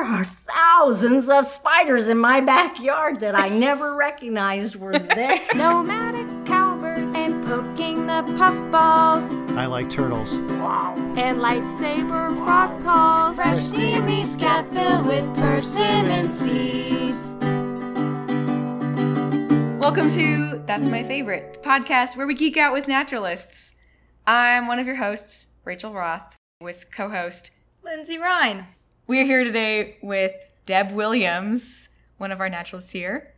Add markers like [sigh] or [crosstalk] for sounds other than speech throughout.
there are thousands of spiders in my backyard that I never recognized were [laughs] there. Nomadic cowbirds and poking the puffballs I like turtles. Wow. and lightsaber frog calls. Fresh steamy scat filled with persimmon seeds. Welcome to That's My Favorite podcast where we geek out with naturalists. I'm one of your hosts, Rachel Roth, with co host Lindsay Ryan. We're here today with Deb Williams, one of our naturalists here.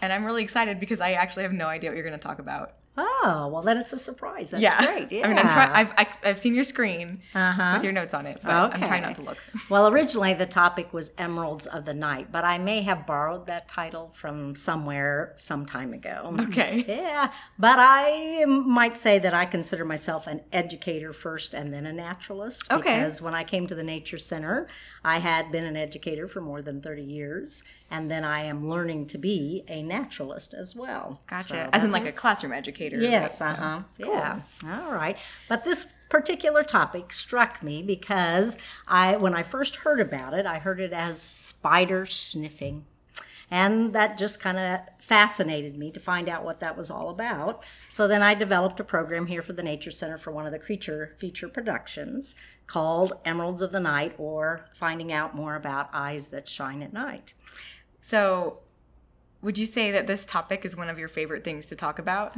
And I'm really excited because I actually have no idea what you're going to talk about. Oh, well, then it's a surprise. That's yeah. great. Yeah. I mean, I'm trying. I've, I, I've seen your screen Uh-huh. with your notes on it, but I'm trying not to look. [laughs] Well, originally the topic was Emeralds of the Night, but I may have borrowed that title from somewhere some time ago. Okay. [laughs] Yeah, but I might say that I consider myself an educator first and then a naturalist. Okay. Because when I came to the Nature Center, I had been an educator for more than 30 years, and then I am learning to be a naturalist as well. Gotcha. So As in like a classroom educator. Yes, right? uh So- huh. Yeah. All right. But this particular topic struck me because I, when I first heard about it, I heard it as spider sniffing. And that just kind of fascinated me to find out what that was all about. So then I developed a program here for the Nature Center for one of the creature feature productions called Emeralds of the Night or Finding Out More About Eyes That Shine at Night. So, would you say that this topic is one of your favorite things to talk about?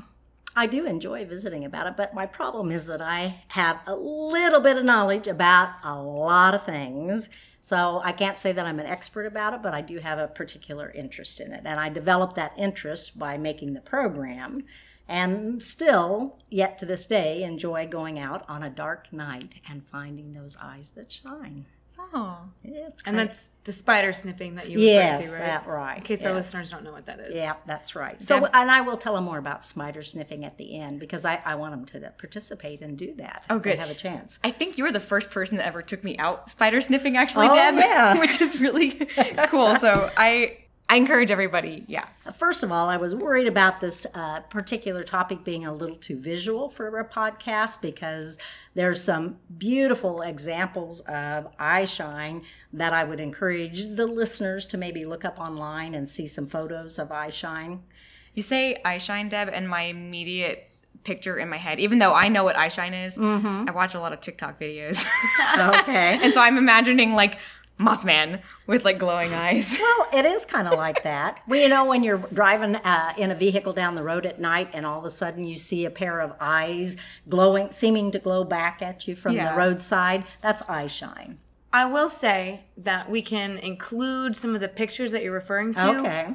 I do enjoy visiting about it, but my problem is that I have a little bit of knowledge about a lot of things. So I can't say that I'm an expert about it, but I do have a particular interest in it. And I developed that interest by making the program and still, yet to this day, enjoy going out on a dark night and finding those eyes that shine. Oh. It's And that's the spider sniffing that you yes, referred to, right? that right. In case yeah. our listeners don't know what that is. Yeah, that's right. So, Deb- and I will tell them more about spider sniffing at the end because I, I want them to participate and do that. Oh, if good. have a chance. I think you were the first person that ever took me out spider sniffing, actually, Oh, Deb. yeah. [laughs] which is really [laughs] cool. So I I encourage everybody. Yeah. First of all, I was worried about this uh, particular topic being a little too visual for a podcast because there's some beautiful examples of eye shine that I would encourage the listeners to maybe look up online and see some photos of eye shine. You say eye shine, Deb, and my immediate picture in my head, even though I know what eye shine is, I watch a lot of TikTok videos, [laughs] Okay. and so I'm imagining like Mothman with like glowing eyes. [laughs] Well, it is kind of like that. Well, you know, when you're driving uh, in a vehicle down the road at night and all of a sudden you see a pair of eyes glowing, seeming to glow back at you from Yeah. the roadside, that's eye shine. I will say that we can include some of the pictures that you're referring to Okay.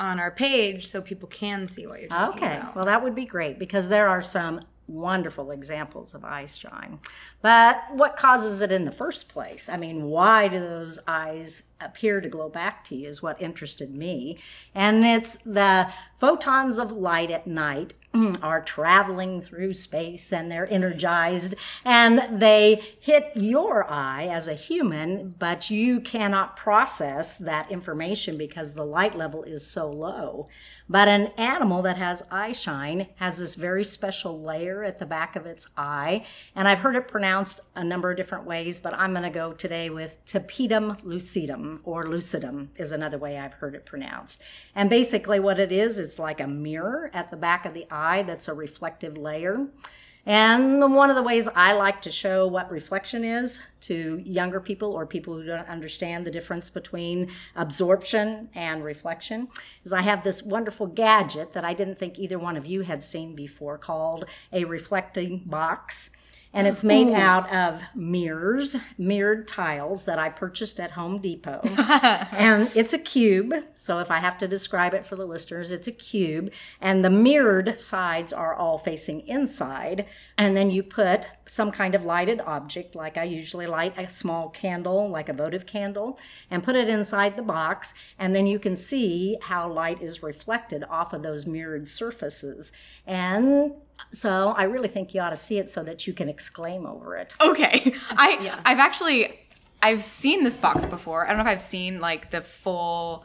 on our page so people can see what you're talking Okay. about. Okay. Well, that would be great because there are some wonderful examples of eye shine. But what causes it in the first place? I mean, why do those eyes appear to glow back to you is what interested me. And it's the photons of light at night Mm, are traveling through space and they're energized and they hit your eye as a human, but you cannot process that information because the light level is so low. But an animal that has eye shine has this very special layer at the back of its eye. And I've heard it pronounced a number of different ways, but I'm going to go today with tapetum lucidum or lucidum is another way I've heard it pronounced. And basically, what it is, it's like a mirror at the back of the eye that's a reflective layer. And one of the ways I like to show what reflection is to younger people or people who don't understand the difference between absorption and reflection is I have this wonderful gadget that I didn't think either one of you had seen before called a reflecting box. And it's made out of mirrors, mirrored tiles that I purchased at Home Depot. [laughs] and it's a cube. So if I have to describe it for the listeners, it's a cube. And the mirrored sides are all facing inside. And then you put some kind of lighted object, like I usually light a small candle, like a votive candle, and put it inside the box. And then you can see how light is reflected off of those mirrored surfaces. And so I really think you ought to see it so that you can exclaim over it. Okay. [laughs] I I've actually I've seen this box before. I don't know if I've seen like the full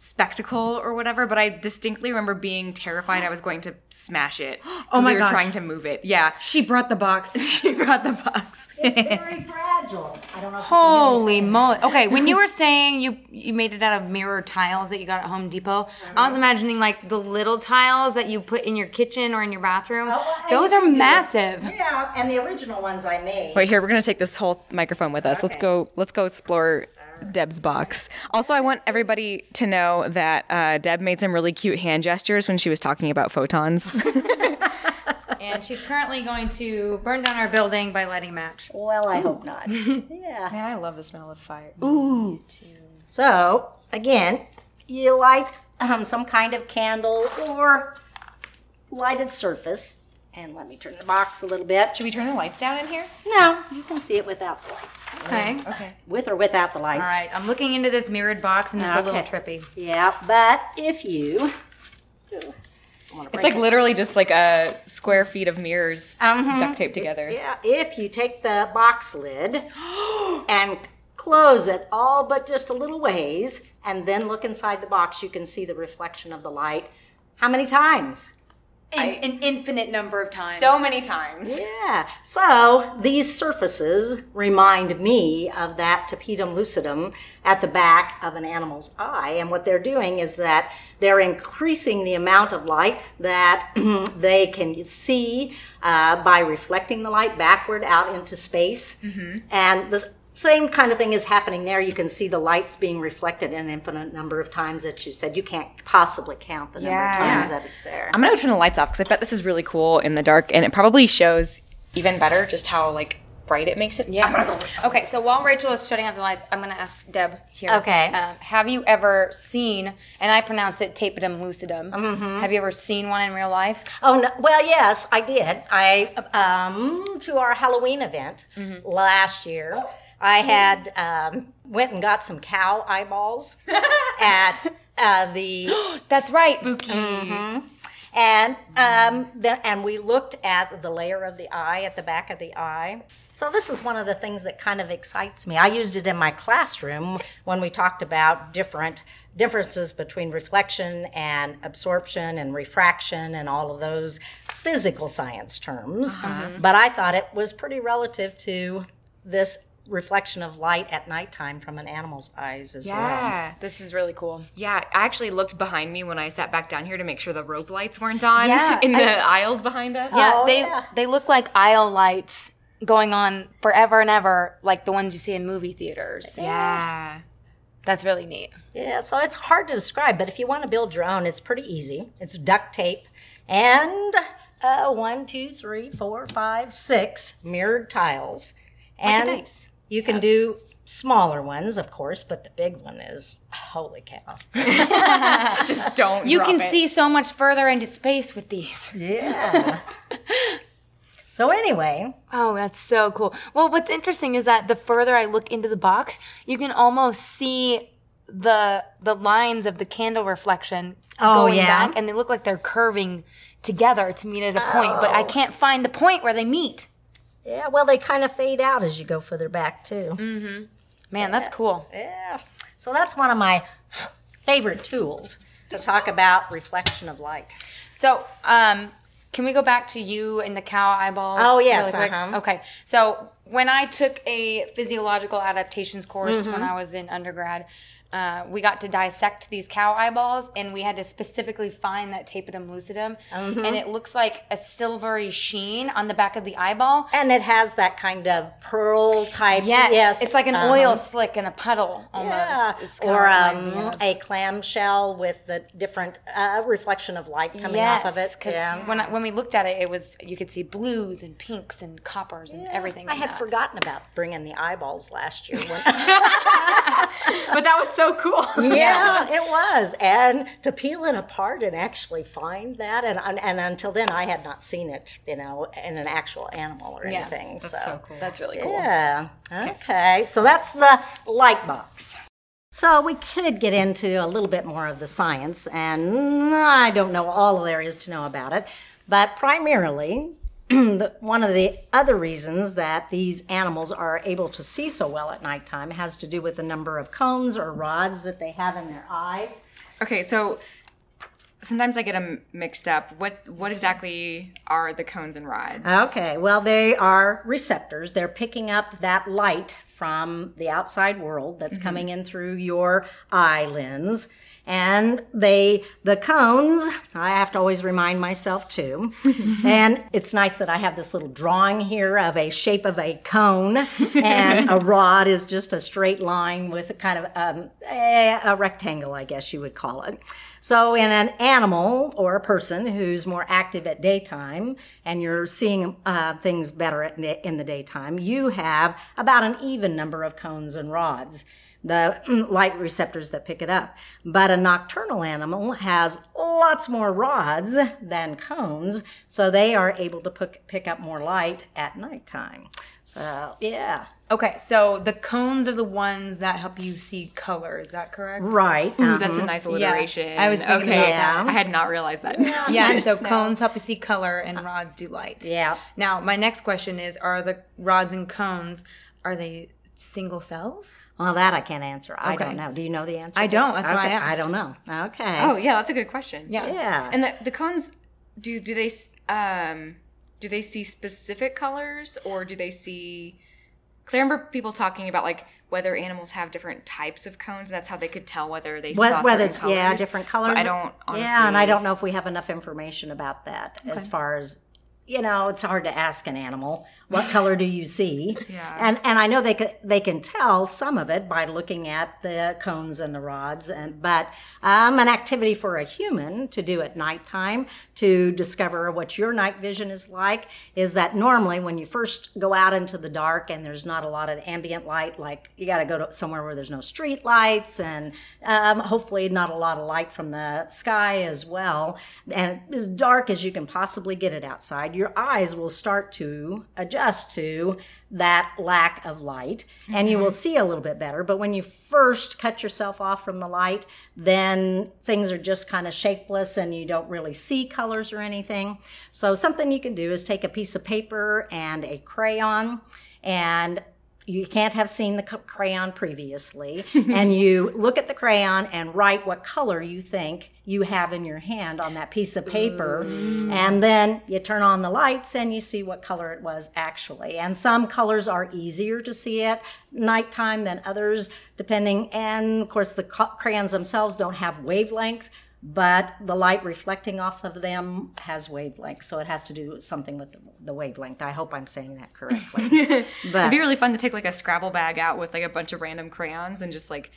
spectacle or whatever, but I distinctly remember being terrified I was going to smash it. [gasps] Oh my we were gosh. trying to move it. Yeah. She brought the box. [laughs] She brought the box. It's very fragile. I don't know. Holy moly! Okay, when you [laughs] were saying you you made it out of mirror tiles that you got at Home Depot, I was imagining like the little tiles that you put in your kitchen or in your bathroom. Oh, Those are massive. Yeah, and the original ones I made. Wait, here we're gonna take this whole microphone with us. Let's go. Let's go explore Deb's box. Also, I want everybody to know that uh, Deb made some really cute hand gestures when she was talking about photons. [laughs] And she's currently going to burn down our building by lighting a match. Well, I hope not. [laughs] yeah. Man, I love the smell of fire. Ooh. So again, you light um, some kind of candle or lighted surface. And let me turn the box a little bit. Should we turn the lights down in here? No, you can see it without the lights. Okay. Okay. With or without the lights. All right, I'm looking into this mirrored box and it's a little trippy. Yeah, but if you. It's like literally just like a square feet of mirrors mm-hmm. duct taped together. Yeah, if you take the box lid [gasps] and close it all but just a little ways, and then look inside the box, you can see the reflection of the light. How many times? An, an infinite number of times. So many times. Yeah. So these surfaces remind me of that tapetum lucidum at the back of an animal's eye. And what they're doing is that they're increasing the amount of light that [clears throat] they can see uh, by reflecting the light backward out into space. And the same kind of thing is happening there. You can see the lights being reflected an infinite number of times that you said you can't possibly count the number Yeah. of times that it's there. I'm gonna turn the lights off because I bet this is really cool in the dark, and it probably shows even better just how like bright it makes it. Yeah. [laughs] Okay, so while Rachel is shutting off the lights, I'm going to ask Deb here. Okay. Um, have you ever seen, and I pronounce it tapetum lucidum, have you ever seen one in real life? Oh no, well, yes, I did. I um to our Halloween event last year. I had um, went and got some cow eyeballs [laughs] at uh, the [gasps] That's right. and um, the, and we looked at the layer of the eye at the back of the eye. So this is one of the things that kind of excites me. I used it in my classroom when we talked about different differences between reflection and absorption and refraction and all of those physical science terms. But I thought it was pretty relative to this reflection of light at nighttime from an animal's eyes as well. Yeah. This is really cool. Yeah, I actually looked behind me when I sat back down here to make sure the rope lights weren't on Yeah, [laughs] in the I- aisles behind us. Yeah, Oh, they yeah. they look like aisle lights going on forever and ever, like the ones you see in movie theaters. Yeah. That's really neat. Yeah, so it's hard to describe, but if you want to build your own, it's pretty easy. It's duct tape and uh, one, two, three, four, five, six mirrored tiles. And dice. You can uh, do smaller ones, of course, but the big one is holy cow. [laughs] Just don't. You drop can it. see so much further into space with these. Yeah. [laughs] so, anyway, Oh, that's so cool. Well, what's interesting is that the further I look into the box, you can almost see the the lines of the candle reflection Oh, going yeah? back, and they look like they're curving together to meet at a point. But I oh. can't find the point where they meet. Yeah, well, they kind of fade out as you go further back, too. Mm-hmm. Man, that's cool. Yeah. So, that's one of my favorite tools to talk about reflection of light. So, um, can we go back to you and the cow eyeball? Oh, yes, really uh-huh. Okay. So, when I took a physiological adaptations course Mm-hmm. when I was in undergrad, uh, we got to dissect these cow eyeballs, and we had to specifically find that tapetum lucidum, Mm-hmm. and it looks like a silvery sheen on the back of the eyeball. And it has that kind of pearl type. Yes, yes it's like an uh-huh. oil slick in a puddle almost. Yeah. Or what it reminds me um, a clamshell with the different uh, reflection of light coming off of it. because Yeah. when I, when we looked at it, it was you could see blues and pinks and coppers and everything. I had that. forgotten about bringing the eyeballs last year. [laughs] [laughs] But that was so cool. [laughs] yeah, it was. And to peel it apart and actually find that, and, and and until then, I had not seen it, you know, in an actual animal or Yeah, anything. so, so cool. That's really cool. Yeah. Okay. So that's the light box. So we could get into a little bit more of the science, and I don't know all there is to know about it, but primarily the, one of the other reasons that these animals are able to see so well at nighttime has to do with the number of cones or rods that they have in their eyes. Okay, so sometimes I get them mixed up. What what exactly are the cones and rods? Okay, well, they are receptors. They're picking up that light from the outside world that's mm-hmm. coming in through your eye lens. And they, the cones, I have to always remind myself too. [laughs] and it's nice that I have this little drawing here of a shape of a cone, and a [laughs] rod is just a straight line with a kind of um, a, a rectangle, I guess you would call it. So, in an animal or a person who's more active at daytime and you're seeing uh, things better at, in the daytime, you have about an even number of cones and rods, the [clears throat] light receptors that pick it up. But a nocturnal animal has lots more rods than cones, so they are able to pick, pick up more light at nighttime. So, yeah. Okay, so the cones are the ones that help you see color. Is that correct? Right. Ooh, that's a mm-hmm. nice alliteration. I was thinking okay. about that. I had not realized that. Yeah, [laughs] so cones help you see color and uh, rods do light. Yeah. Now, my next question is are the rods and cones are they single cells? Well, that I can't answer. I Okay. don't know. Do you know the answer? I don't. That's why I asked. I don't know. Okay. Oh yeah, that's a good question. Yeah. Yeah. And the the cones do do they um do they see specific colors or do they see? Because I remember people talking about like whether animals have different types of cones, and that's how they could tell whether they Wh- saw whether it's yeah colors. different But colors. I don't. Honestly, Yeah, and I don't know if we have enough information about that as far as you know. It's hard to ask an animal what color do you see. [laughs] Yeah. And and I know they can they can tell some of it by looking at the cones and the rods. And but um, an activity for a human to do at nighttime to discover what your night vision is like is that normally when you first go out into the dark and there's not a lot of ambient light, like you got to go to somewhere where there's no street lights and um, hopefully not a lot of light from the sky as well, and as dark as you can possibly get it outside, your eyes will start to adjust to that lack of light and you will mm-hmm. see a little bit better. But when you first cut yourself off from the light, then things are just kind of shapeless and you don't really see colors or anything. So, something you can do is take a piece of paper and a crayon and you can't have seen the crayon previously [laughs] and you look at the crayon and write what color you think you have in your hand on that piece of paper and then you turn on the lights and you see what color it was actually. And some colors are easier to see at nighttime than others depending and of course the crayons themselves don't have wavelength but the light reflecting off of them has wavelength so it has to do something with the, the wavelength i hope i'm saying that correctly but [laughs] It'd be really fun to take like a Scrabble bag out with like a bunch of random crayons and just like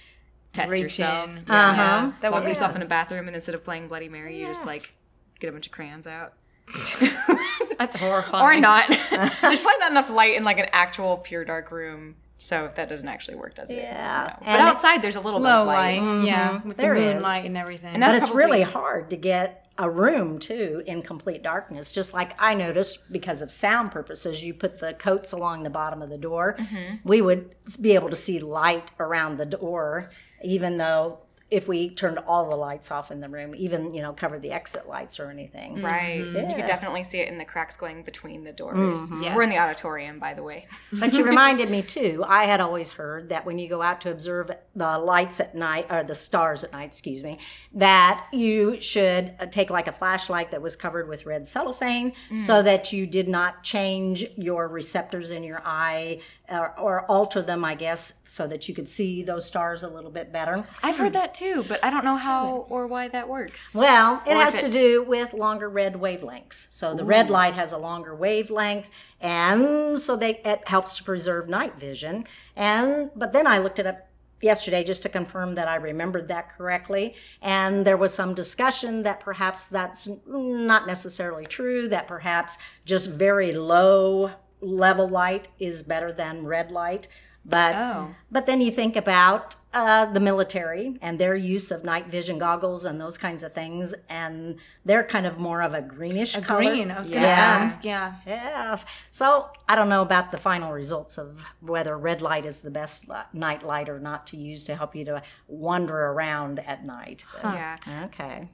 test Reach yourself. in. Yeah. Uh-huh. That Lock yourself in a bathroom and instead of playing Bloody Mary, you just like get a bunch of crayons out. [laughs] That's horrifying. Or not. [laughs] There's probably not enough light in like an actual pure dark room. So that doesn't actually work, does it? Yeah. No. But And outside, there's a little Low bit of light. light, mm-hmm. yeah, with There the is. and everything. And but that's it's really hard to get a room too in complete darkness just like i noticed because of sound purposes you put the coats along the bottom of the door mm-hmm. we would be able to see light around the door even though if we turned all the lights off in the room even you know covered the exit lights or anything mm-hmm. Right. You Yeah. could definitely see it in the cracks going between the doors. Yes. We're in the auditorium, by the way. But you [laughs] reminded me too. I had always heard that when you go out to observe the lights at night, or the stars at night, excuse me, that you should uh, take like a flashlight that was covered with red cellophane mm. so that you did not change your receptors in your eye or, or alter them, I guess, so that you could see those stars a little bit better. I've heard hmm. that too, but I don't know how or why that works. Well, it Or has if to do with longer red wavelengths. So the red light has a longer wavelength, and so they it helps to preserve night vision. And but then I looked it up yesterday just to confirm that I remembered that correctly. And there was some discussion that perhaps that's not necessarily true. That perhaps just very low level light is better than red light. But Oh. but then you think about uh, the military and their use of night vision goggles and those kinds of things, and they're kind of more of a greenish color. green. I was gonna Yeah. ask. Yeah. Yeah. So I don't know about the final results of whether red light is the best night light or not to use to help you to wander around at night. But- Yeah. Okay.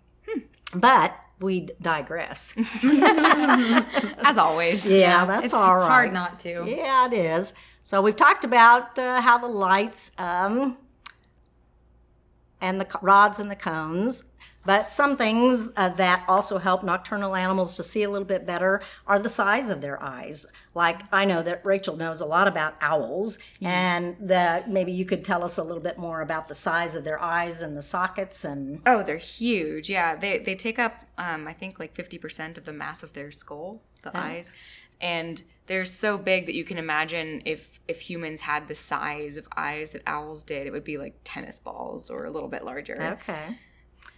But we digress. [laughs] As always. [laughs] Yeah, that's It's all right. hard not to. Yeah, it is. So we've talked about uh, how the lights um, and the rods and the cones. But some things uh, that also help nocturnal animals to see a little bit better are the size of their eyes. Like I know that Rachel knows a lot about owls, and that maybe you could tell us a little bit more about the size of their eyes and the sockets and Oh, they're huge. Yeah, they they take up um, I think like fifty percent of the mass of their skull, the eyes, and they're so big that you can imagine if if humans had the size of eyes that owls did, it would be like tennis balls or a little bit larger. Okay.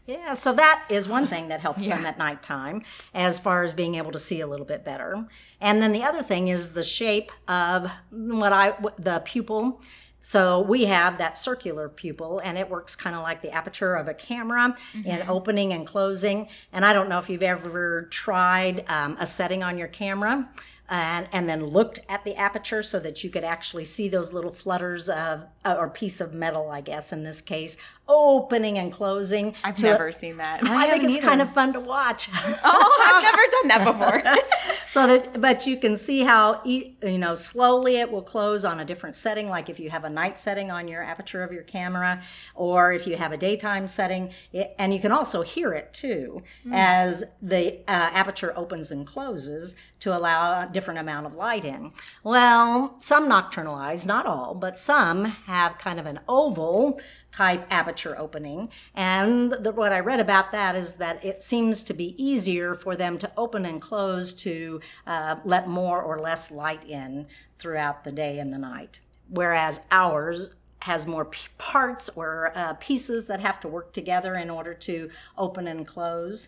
Yeah, so that is one thing that helps them at nighttime as far as being able to see a little bit better. And then the other thing is the shape of what I the pupil. So we have that circular pupil and it works kind of like the aperture of a camera in opening and closing. And I don't know if you've ever tried um, a setting on your camera and, and then looked at the aperture so that you could actually see those little flutters of uh, or piece of metal, I guess in this case, opening and closing. I've to- never seen that. I think it's kind of fun to watch. [laughs] oh, I've never done that before. [laughs] so that, but you can see how e- you know slowly it will close on a different setting. Like if you have a night setting on your aperture of your camera, or if you have a daytime setting, it, and you can also hear it too as the uh, aperture opens and closes to allow a different amount of light in. Well, some nocturnal eyes, not all, but some have kind of an oval type aperture opening. And the, what I read about that is that it seems to be easier for them to open and close to uh, let more or less light in throughout the day and the night. Whereas ours has more p- parts or uh, pieces that have to work together in order to open and close.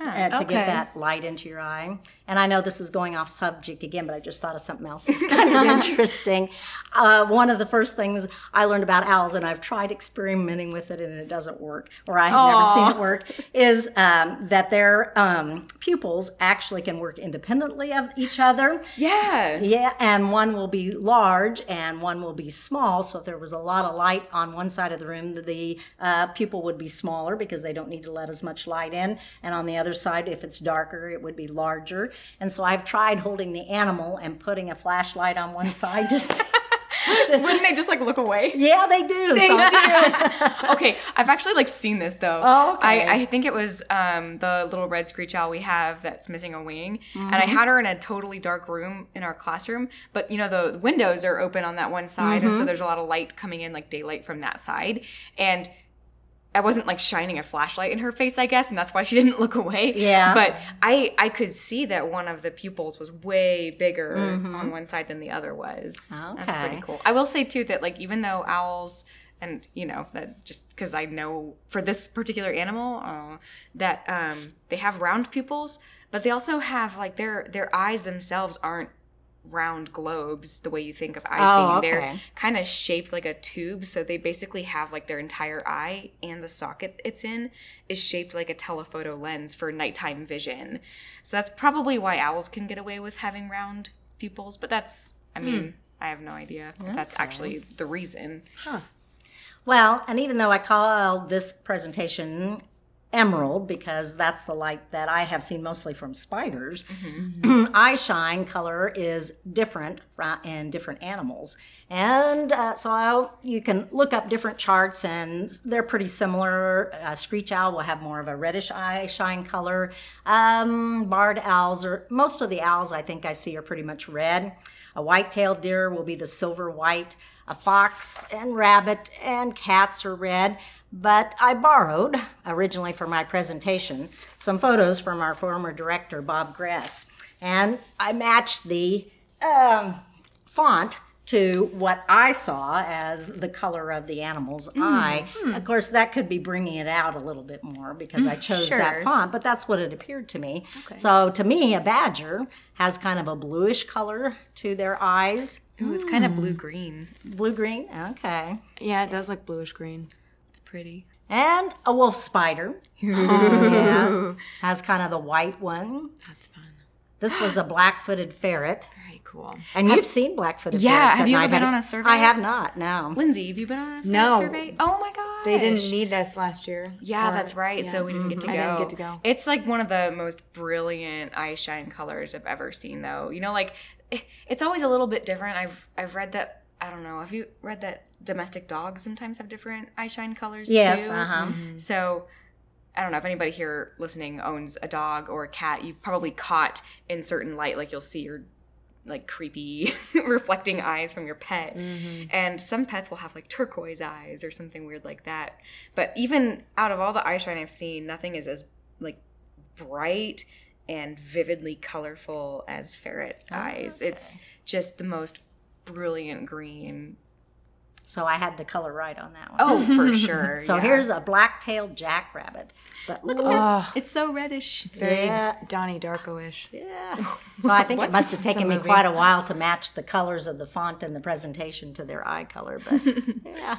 Uh, to okay. get that light into your eye. And I know this is going off subject again, but I just thought of something else that's kind of [laughs] interesting. Uh, one of the first things I learned about owls, and I've tried experimenting with it and it doesn't work, or I have never seen it work, is um, that their um, pupils actually can work independently of each other. yes. Yeah, and one will be large and one will be small. So if there was a lot of light on one side of the room, the uh, pupil would be smaller because they don't need to let as much light in. And on the other side, if it's darker, it would be larger. And so I've tried holding the animal and putting a flashlight on one side. [laughs] Just, just Wouldn't they just like look away? yeah, they do. so, [laughs] okay, I've actually like seen this though. Oh, okay. I, I think it was um, the little red screech owl we have that's missing a wing, and I Mm-hmm. had her in a totally dark room in our classroom. But you know the windows are open on that one side, Mm-hmm. and so there's a lot of light coming in, like daylight from that side, and. I wasn't like shining a flashlight in her face, I guess, and that's why she [laughs] didn't look away. Yeah. But I I could see that one of the pupils was way bigger Mm-hmm. on one side than the other was. Okay. That's pretty cool. I will say too that like even though owls and you know that just because I know for this particular animal uh, that um, they have round pupils, but they also have like their their eyes themselves aren't round globes the way you think of eyes Oh, being. okay. They're kind of shaped like a tube, so they basically have like their entire eye and the socket it's in is shaped like a telephoto lens for nighttime vision. So that's probably why owls can get away with having round pupils, but that's I hmm. mean. I have no idea if that's actually the reason. Well, and even though I call this presentation emerald because that's the light that I have seen mostly from spiders, [clears throat] eye shine color is different in different animals. And uh, so I'll, you can look up different charts and they're pretty similar. Uh, screech owl will have more of a reddish eye shine color. Um, barred owls are, most of the owls I think I see are pretty much red. A white-tailed deer will be the silver white. A fox and rabbit and cats are red. But I borrowed, originally for my presentation, some photos from our former director, Bob Gress. And I matched the um, font to what I saw as the color of the animal's hmm, eye. Hmm. Of course, that could be bringing it out a little bit more because hmm, I chose that font, but that's what it appeared to me. So to me, a badger has kind of a bluish color to their eyes. Ooh, it's kind of hmm. blue green. Blue green, okay. Yeah, it does look bluish green. It's pretty. And a wolf spider. [laughs] yeah. Has kind of the white one. That's fun. This was a black-footed ferret, Very cool. and you've seen black-footed Yeah, have you ever been on a survey? I have not. No. Lindsay, have you been on a No. survey? Oh my god. They didn't need us last year. Yeah, Or- that's right. yeah. So we didn't get to go. I didn't get to go. It's like one of the most brilliant eye shine colors I've ever seen, though. You know, like it's always a little bit different. I've I've read that. I don't know. Have you read that domestic dogs sometimes have different eye shine colors Yes. too? Uh huh. So I don't know if anybody here listening owns a dog or a cat. You've probably caught in certain light, like you'll see your like creepy [laughs] reflecting eyes from your pet. Mm-hmm. And some pets will have like turquoise eyes or something weird like that. But even out of all the eye shine I've seen, nothing is as like bright and vividly colorful as ferret ah, eyes. It's just the most brilliant green. So I had the color right on that one. Oh, for [laughs] sure. So yeah. here's a black-tailed jackrabbit. But look at Oh, it's so reddish. it's very Yeah. Donnie Darko-ish. Yeah. [laughs] So I think it must have taken me quite a while to match the colors of the font and the presentation to their eye color, but [laughs] yeah.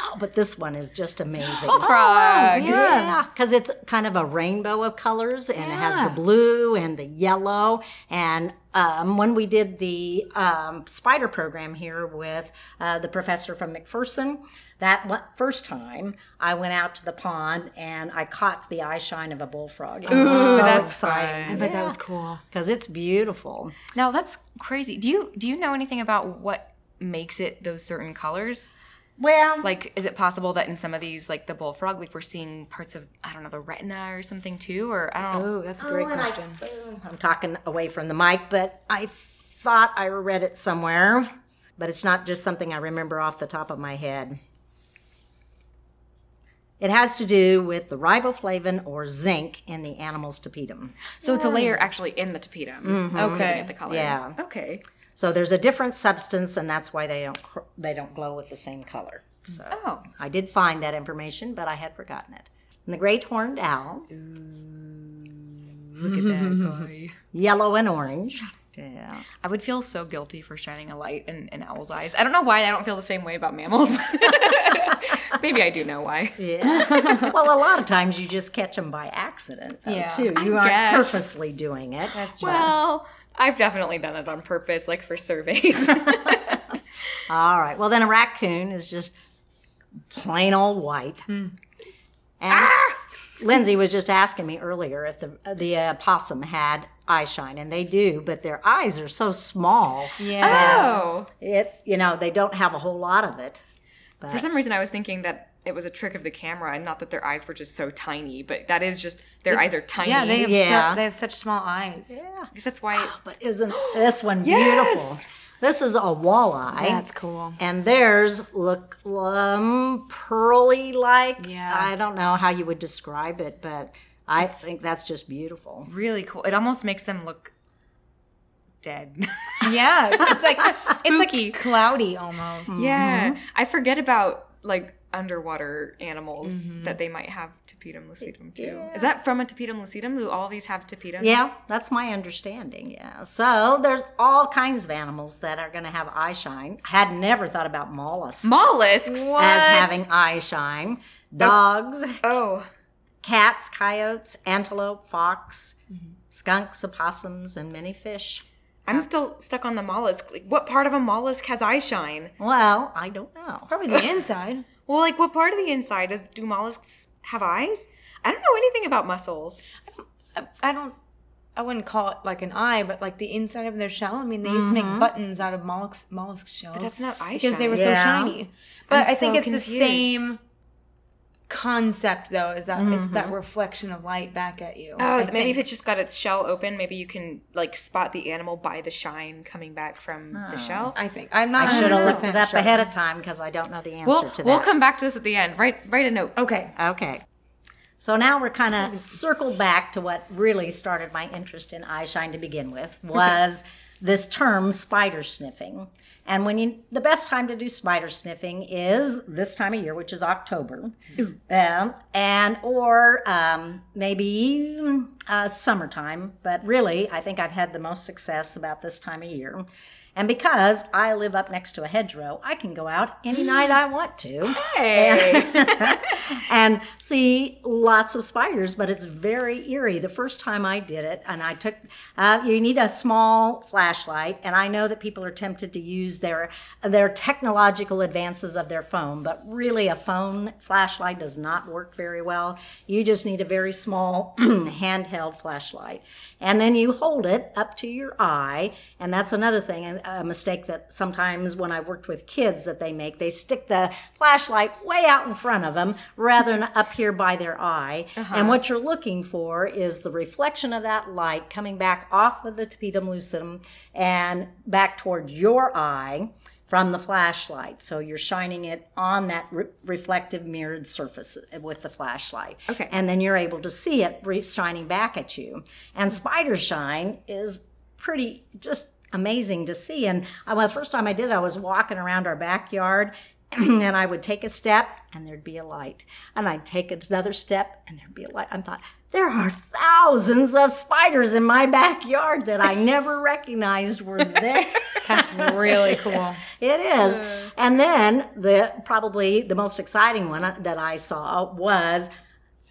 Oh, but this one is just amazing. Frog. Yeah, because it's kind of a rainbow of colors, and it has the blue and the yellow. And um, when we did the um, spider program here with uh, the professor from McPherson, that first time I went out to the pond and I caught the eye shine of a bullfrog. It was so that's exciting. I bet that was cool. because it's beautiful. Now that's crazy. Do you do you know anything about what makes it those certain colors? Well, Like, is it possible that in some of these, like the bullfrog, like we're seeing parts of I don't know the retina or something too, or I don't. Oh, that's a great Oh, and I- question. I'm talking away from the mic, but I thought I read it somewhere, but it's not just something I remember off the top of my head. It has to do with the riboflavin or zinc in the animal's tapetum. So it's a mm. layer actually in the tapetum. Mm-hmm. Okay, the color. Yeah. Okay. So there's a different substance, and that's why they don't cr- they don't glow with the same color. So Oh. I did find that information, but I had forgotten it. And the great horned owl, Look at that [laughs] guy. yellow and orange. Yeah. I would feel so guilty for shining a light in an owl's eyes. I don't know why I don't feel the same way about mammals. [laughs] Maybe I do know why. Yeah. [laughs] well, a lot of times you just catch them by accident, though, Yeah, too. I You aren't guess. purposely doing it. That's Well, I've definitely done it on purpose, like for surveys. [laughs] All right. Well, then a raccoon is just plain old white. Hmm. And Ah! Lindsay was just asking me earlier if the the uh, possum had eye shine, and they do, but their eyes are so small. Yeah. oh. It you know they don't have a whole lot of it. But. For some reason, I was thinking that it was a trick of the camera, and not that their eyes were just so tiny. But that is just their eyes are tiny. Yeah, they have Yeah. So, they have such small eyes. Yeah. I guess that's why. [gasps] But isn't [gasps] this one Yes! beautiful? This is a walleye. That's cool. And theirs look um, pearly like. Yeah. I don't know how you would describe it, but I think that's just beautiful. really cool. It almost makes them look dead. [laughs] Yeah, it's like it's like cloudy almost. yeah, I forget about like underwater animals mm-hmm. that they might have tapetum lucidum too. Is that from a tapetum lucidum? Do all these have tapetum? Yeah, that's my understanding. Yeah. So there's all kinds of animals that are going to have eye shine. Had never thought about mollusks Mollusks. as having eye shine. Dogs, Oh, cats, coyotes, antelope, fox, mm-hmm. skunks, opossums, and many fish. I'm still stuck on the mollusk. Like, what part of a mollusk has eye shine? Well, I don't know. Probably the inside. Well, like, what part of the inside does do mollusks have eyes? I don't know anything about mussels. I, I don't. I wouldn't call it like an eye, but like the inside of their shell. I mean, they used to make mm-hmm. buttons out of mollusk mollusk shells. But that's not eye because they were shine. so shiny. But I'm I think so it's the same concept, though. Is that it's that mm-hmm. reflection of light back at you? Oh, I maybe if it's just got its shell open, maybe you can like spot the animal by the shine coming back from the shell. I think I'm not. I should have looked it up sure. ahead of time because I don't know the answer We'll to that. we'll come back to this at the end. Write write a note. Okay. Okay. So now we're kind of circled back to what really started my interest in eye shine to begin with was this term spider sniffing. And when you the best time to do spider sniffing is this time of year, which is October, um, and or um, maybe uh, summertime. But really, I think I've had the most success about this time of year. And because I live up next to a hedgerow, I can go out any [gasps] night I want to. Hey. [laughs] and see lots of spiders, but it's very eerie. The first time I did it, and I took, uh, you need a small flashlight, and I know that people are tempted to use their their technological advances of their phone, but really a phone flashlight does not work very well. You just need a very small [clears throat] handheld flashlight, and then you hold it up to your eye, and that's another thing, a mistake that sometimes when I've worked with kids that they make, they stick the flashlight way out in front of them rather than up here by their eye. Uh-huh. And what you're looking for is the reflection of that light coming back off of the tapetum lucidum and back towards your eye from the flashlight. So you're shining it on that re- reflective mirrored surface with the flashlight. Okay. And then you're able to see it re- shining back at you. And spider shine is pretty just amazing to see. And I, well, the first time I did, I was walking around our backyard [clears throat] and I would take a step and there'd be a light. And I'd take another step and there'd be a light. I thought, there are thousands of spiders in my backyard that I never recognized were [laughs] there. That's really cool. it is. And then the probably the most exciting one uh, that I saw was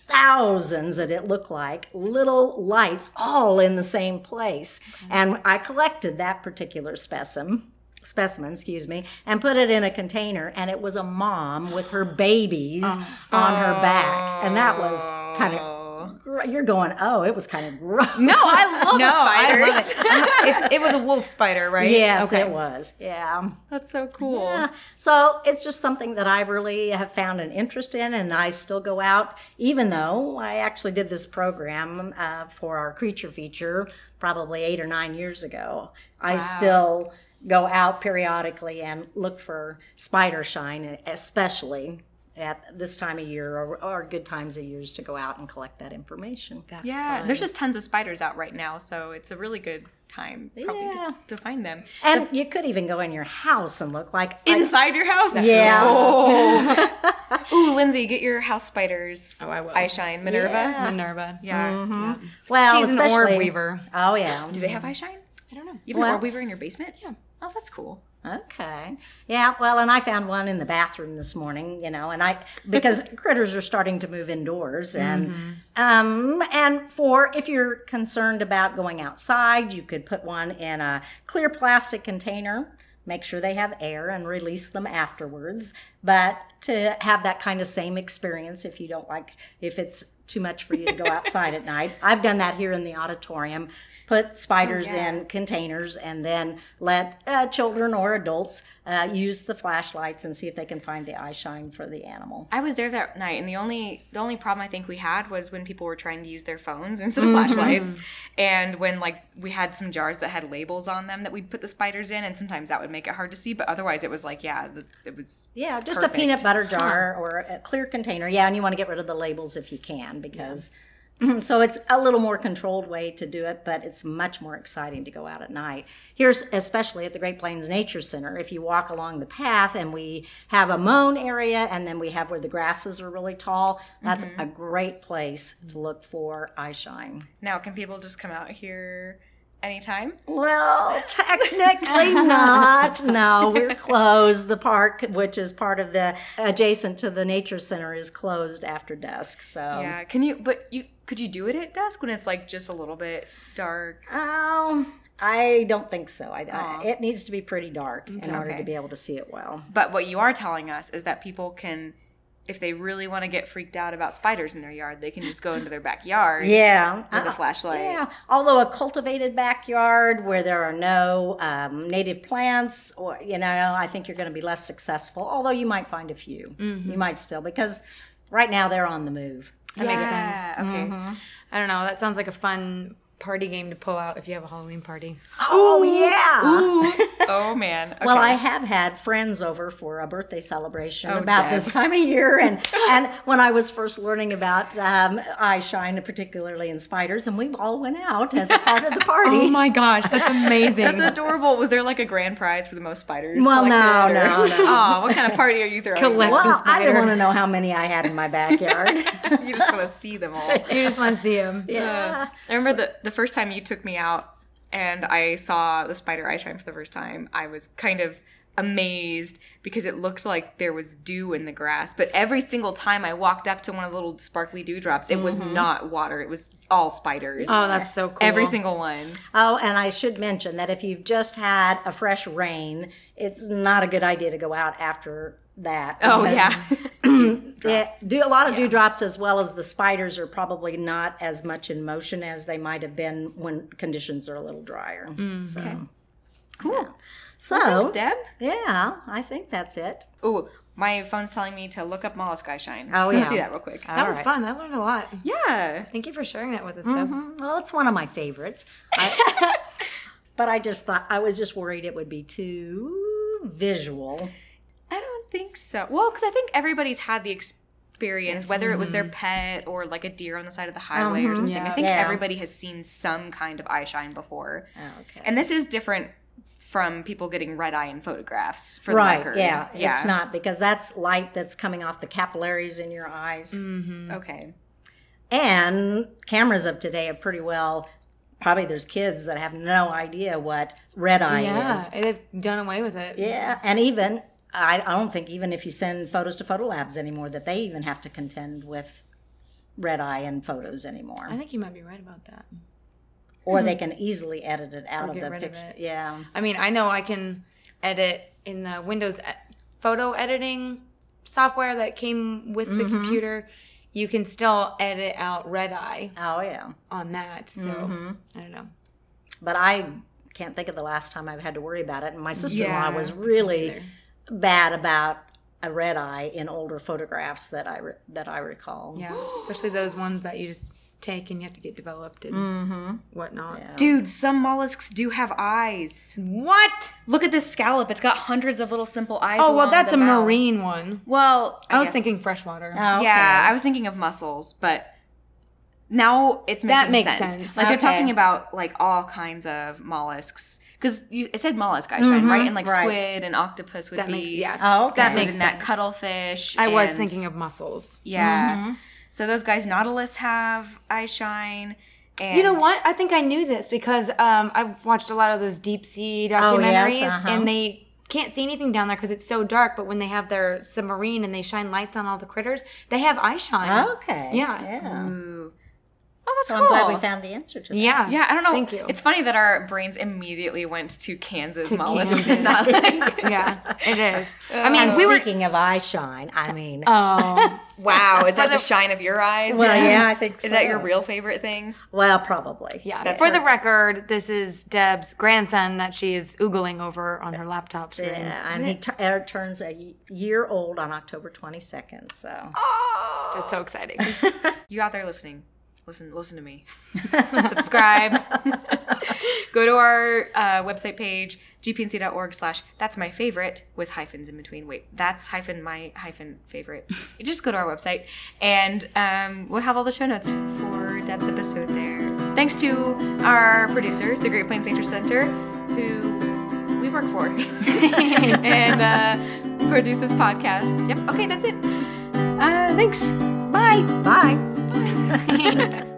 thousands that it looked like little lights all in the same place. Okay. And I collected that particular specimen specimen, excuse me, and put it in a container. And it was a mom with her babies oh. on her back. And that was kind of you're going, oh, it was kind of gross. No, I [laughs] love no, spiders. I love it. it. it. was a wolf spider, right? Yes, okay. it was. Yeah. That's so cool. Yeah. So it's just something that I really have found an interest in, and I still go out, even though I actually did this program uh, for our creature feature probably eight or nine years ago. Wow. I still go out periodically and look for spider shine, especially at this time of year or, or good times of years to go out and collect that information. That's yeah, fun. there's just tons of spiders out right now, so it's a really good time probably yeah. to, to, find them. And you could even go in your house and look like inside I, your house. [laughs] Yeah. Oh. [laughs] Ooh, Lindsay, get your house spiders. Oh, I will. Eye shine, Minerva. Yeah. Minerva. Yeah. Mm-hmm. yeah. Well, she's an orb weaver. Oh yeah. Do they have eye shine? I don't know. You have well, an orb weaver in your basement? Yeah. Oh, that's cool. Okay. Yeah, well, and I found one in the bathroom this morning, you know, and I because [laughs] critters are starting to move indoors and mm-hmm. um and for if you're concerned about going outside, you could put one in a clear plastic container. Make sure they have air and release them afterwards. But to have that kind of same experience if you don't like if it's too much for you to go [laughs] outside at night. I've done that here in the auditorium put spiders oh, yeah. in containers and then let uh, children or adults uh, use the flashlights and see if they can find the eye shine for the animal. I was there that night, and the only the only problem I think we had was when people were trying to use their phones [laughs] instead of mm-hmm. flashlights, and when like we had some jars that had labels on them that we'd put the spiders in, and sometimes that would make it hard to see. But otherwise, it was like yeah, the, it was yeah, just perfect. a peanut butter jar huh. or a clear container. Yeah, and you want to get rid of the labels if you can because. Yeah. So it's a little more controlled way to do it, but it's much more exciting to go out at night. Here's especially at the Great Plains Nature Center, if you walk along the path and we have a mown area and then we have where the grasses are really tall, that's mm-hmm. a great place to look for eye shine. Now, can people just come out here anytime? Well, [laughs] technically not. No, we're closed. The park, which is part of the adjacent to the nature center, is closed after dusk. So yeah, can you? But you could you do it at dusk when it's like just a little bit dark? Um. I don't think so. I, I, it needs to be pretty dark okay. in order to be able to see it well. But what you are telling us is that people can if they really want to get freaked out about spiders in their yard, they can just go into their backyard. [laughs] Yeah, with a flashlight. Yeah, although a cultivated backyard where there are no um, native plants, or you know, I think you're going to be less successful. Although you might find a few, mm-hmm. you might still because right now they're on the move. That yeah. makes sense. Okay, mm-hmm. I don't know. That sounds like a fun party game to pull out if you have a Halloween party. Oh, yeah. [laughs] oh man. Okay. Well, I have had friends over for a birthday celebration oh, about Deb. this time of year, and [laughs] and when I was first learning about um, eye shine, particularly in spiders, and we all went out as a part of the [laughs] party. oh my gosh, that's amazing. that's adorable. Was there like a grand prize for the most spiders? Well, no, no, no. Oh, what kind of party are you throwing? Collect well, I don't want to know how many I had in my backyard. you just want to see them all. You just want to see them. Yeah. Uh, I remember so, the the first time you took me out and I saw the spider eye shine for the first time, I was kind of amazed because it looked like there was dew in the grass. But every single time I walked up to one of the little sparkly dewdrops, it was mm-hmm. not water. It was all spiders. Oh, that's so cool. Every single one. Oh, and I should mention that if you've just had a fresh rain, it's not a good idea to go out after that. Oh, yeah. Yeah, [clears throat] do a lot of dewdrops as well as the spiders are probably not as much in motion as they might have been when conditions are a little drier. Mm, okay. Cool. So, Thanks, Deb. yeah, I think that's it. Ooh, my phone's telling me to look up mollusk eye shine. Oh, yeah. Let's do that real quick. That was right. fun. I learned a lot. yeah. Thank you for sharing that with us, Deb. Well, it's one of my favorites. I, [laughs] but I just thought I was just worried it would be too visual. Don't think so. Well, because I think everybody's had the experience, whether it was their mm-hmm. pet or like a deer on the side of the highway or mm-hmm. something. I think Yeah. everybody has seen some kind of eye shine before. Oh, okay. And this is different from people getting red eye in photographs for right. the record. Yeah, It's not because that's light that's coming off the capillaries in your eyes. Mm-hmm. Okay. And cameras of today are pretty well. Probably there's kids that have no idea what red eye Yeah, is. they've done away with it. Yeah, and even I, I don't think even if you send photos to photo labs anymore that they even have to contend with red eye in photos anymore, I think you might be right about that. or they hmm. can easily edit it out Or of the of picture. it. Yeah, I mean, I know I can edit in the Windows photo editing software that came with the mm-hmm. computer. You can still edit out red eye oh yeah. on that. So mm-hmm. I don't know. But I can't think of the last time I've had to worry about it. And my sister-in-law Yeah, was really. Bad about a red eye in older photographs that I re- that I recall. Yeah, especially those ones that you just take and you have to get developed and mm-hmm. whatnot. Dude, some mollusks do have eyes. What? Look at this scallop. It's got hundreds of little simple eyes. Oh well, that's a mouth. marine one. Well, I, was guess- thinking freshwater. Oh, Yeah. I was thinking of mussels, but now it's making That makes sense. sense. Like they're talking about like all kinds of mollusks because it said mollusk eye shine, right? And like right. squid and octopus would That be makes yeah. Oh, okay. That included makes in that sense. cuttlefish. I was thinking of mussels. yeah. So those guys, nautilus have eye shine. And You know what? I think I knew this because um, I've watched a lot of those deep sea Oh, yes, documentaries, uh-huh. and they can't see anything down there because it's so dark. But when they have their submarine and they shine lights on all the critters, they have eye shine. Okay. Yeah. Yeah. Ooh. Oh, that's So cool. I'm glad we found the answer to that. Yeah. yeah, I don't know. Thank you. It's funny that our brains immediately went to Kansas mollusks Kansas. and not like yeah, it is. I mean, And we were. speaking of eye shine, I mean, Oh, [laughs] Wow, is that the shine of your eyes? well, yeah, I think so. Is that your real favorite thing? Well, probably. yeah. That's For her- the record, this is Deb's grandson that she is oogling over on her laptop screen. Yeah, and he t- er, turns a year old on October 22nd. So Oh. That's so exciting. [laughs] You out there listening? Listen, listen to me. [laughs] Subscribe. [laughs] Go to our uh, website page, gpnc.org slash that's my favorite with hyphens in between. Wait, that's hyphen my hyphen favorite. You [laughs] just go to our website and um, we'll have all the show notes for Deb's episode there. Thanks to our producers, the Great Plains Nature Center, who we work for and uh, produce this podcast. Yep. Okay, that's it. Uh, thanks. Bye. bye. [laughs]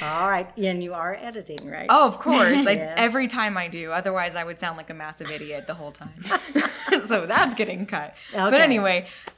All right, and you are editing, right? Oh, of course. [laughs] Like Yeah. every time I do. Otherwise, I would sound like a massive idiot the whole time. [laughs] so that's getting cut. But anyway,